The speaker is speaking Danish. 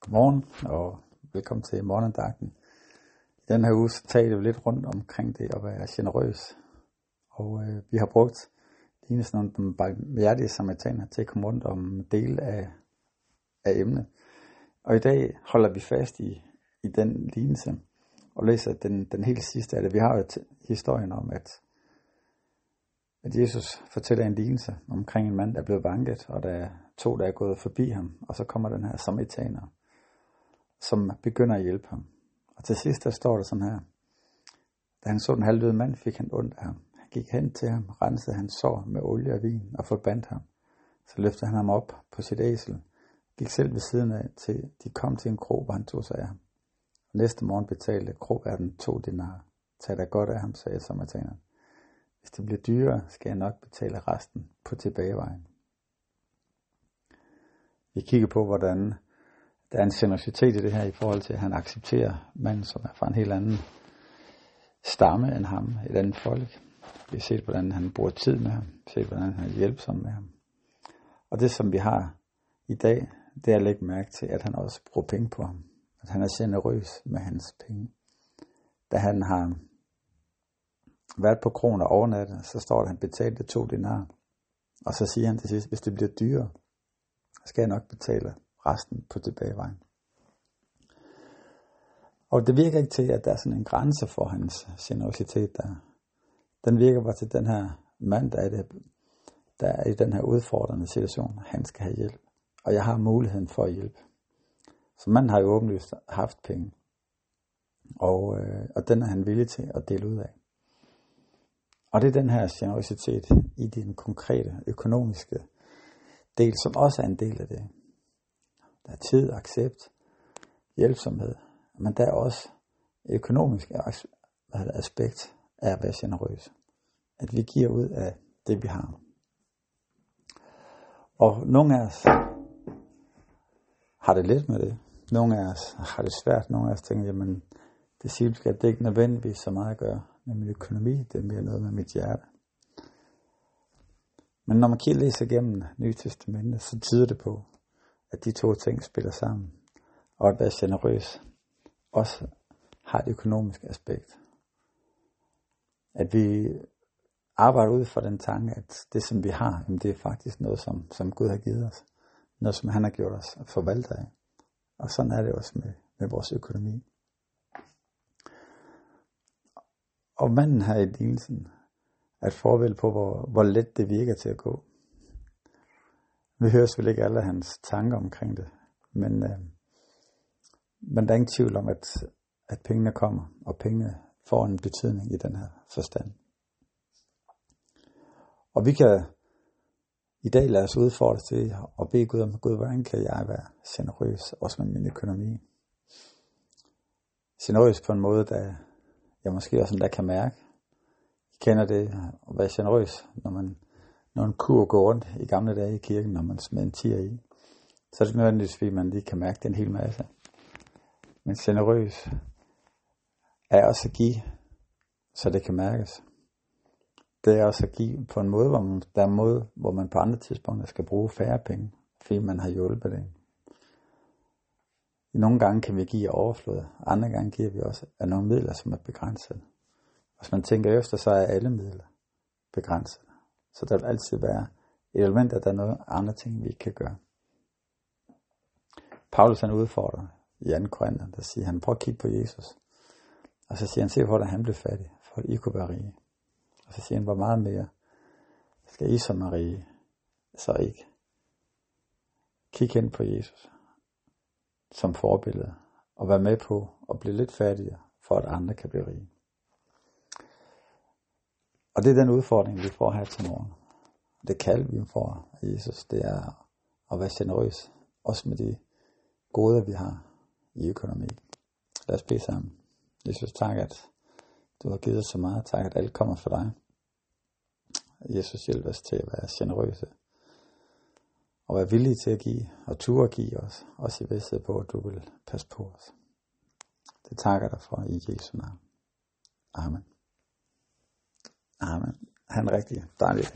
Godmorgen og velkommen til morgendagten. I den her uge så taler vi lidt rundt omkring det at være generøs. Og øh, vi har brugt lignelsen om den barmhjertige samaritaner til at komme rundt om del af, af emnet. Og i dag holder vi fast i, i den lignelse og læser den, den helt sidste af det. Vi har jo historien om, at, at Jesus fortæller en lignelse omkring en mand, der er blevet vanket, og der er to, der er gået forbi ham, og så kommer den her samaritaner som begynder at hjælpe ham. Og til sidst der står der sådan her. Da han så den halvdøde mand, fik han ondt af ham. Han gik hen til ham, rensede hans sår med olie og vin og forbandt ham. Så løftede han ham op på sit æsel, gik selv ved siden af, til de kom til en krog, hvor han tog sig af ham. Og næste morgen betalte krogværden to dinar. Tag dig godt af ham, sagde samaritaneren. Hvis det bliver dyrere, skal jeg nok betale resten på tilbagevejen. Vi kigger på, hvordan der er en generositet i det her i forhold til, at han accepterer manden, som er fra en helt anden stamme end ham, et andet folk. Vi har set, hvordan han bruger tid med ham. Vi har set, hvordan han er hjælpsom med ham. Og det, som vi har i dag, det er at lægge mærke til, at han også bruger penge på ham. At han er generøs med hans penge. Da han har været på kroner og overnattet, så står der, at han betalte to dinar. Og så siger han til sidst, hvis det bliver dyrere, skal jeg nok betale resten på tilbagevejen. Og det virker ikke til, at der er sådan en grænse for hans generositet der. Den virker bare til den her mand, der er, det, der er i den her udfordrende situation. Han skal have hjælp. Og jeg har muligheden for at hjælpe. Så manden har jo åbenlyst haft penge. Og, øh, og den er han villig til at dele ud af. Og det er den her generositet i den konkrete økonomiske del, som også er en del af det. Der er tid, accept, hjælpsomhed. Men der er også økonomisk aspekt af at være generøs. At vi giver ud af det, vi har. Og nogle af os har det let med det. Nogle af os har det svært. Nogle af os tænker, jamen, det siger, at det ikke nødvendigvis så meget at gøre med min økonomi. Det er mere noget med mit hjerte. Men når man kigger læser igennem Nye Testamentet, så tyder det på, at de to ting spiller sammen. Og at være generøs også har et økonomisk aspekt. At vi arbejder ud fra den tanke, at det som vi har, jamen det er faktisk noget, som, som Gud har givet os. Noget, som han har gjort os forvalter af. Og sådan er det også med, med vores økonomi. Og manden her i lignelsen er et forvælde på, hvor, hvor let det virker til at gå. Vi hører selvfølgelig ikke alle hans tanker omkring det, men, øh, men der er ingen tvivl om, at, at pengene kommer, og pengene får en betydning i den her forstand. Og vi kan i dag lade os udfordre til at bede Gud om, Gud, hvordan kan jeg være generøs, også med min økonomi? Generøs på en måde, der jeg måske også der kan mærke. I kender det at være generøs, når man når en kur går rundt i gamle dage i kirken, når man smed en tier i, så er det nødvendigvis, fordi man lige kan mærke den hel masse. Men generøs er også at give, så det kan mærkes. Det er også at give på en måde, hvor man, der er en måde, hvor man på andre tidspunkter skal bruge færre penge, fordi man har hjulpet det. I nogle gange kan vi give overflod, andre gange giver vi også af nogle midler, som er begrænset. Hvis man tænker efter, så er alle midler begrænset. Så der vil altid være et element, at der er noget andre ting, vi ikke kan gøre. Paulus han udfordrer i 2. Korinther, der siger han, prøv at kigge på Jesus. Og så siger han, se hvordan han blev fattig, for at I kunne være rige. Og så siger han, hvor meget mere skal I som er rige, så ikke. Kig hen på Jesus som forbillede, og være med på at blive lidt fattigere, for at andre kan blive rige. Og det er den udfordring, vi får her til morgen. Det kald, vi får af Jesus, det er at være generøs, også med de gode, vi har i økonomi. Lad os bede sammen. Jesus, tak, at du har givet os så meget. Tak, at alt kommer fra dig. Jesus, hjælp os til at være generøse. Og være villige til at give, og turde at give os. Også i vidsthed på, at du vil passe på os. Det takker dig for i Jesu navn. Amen. Amen. Han er rigtig dejlig.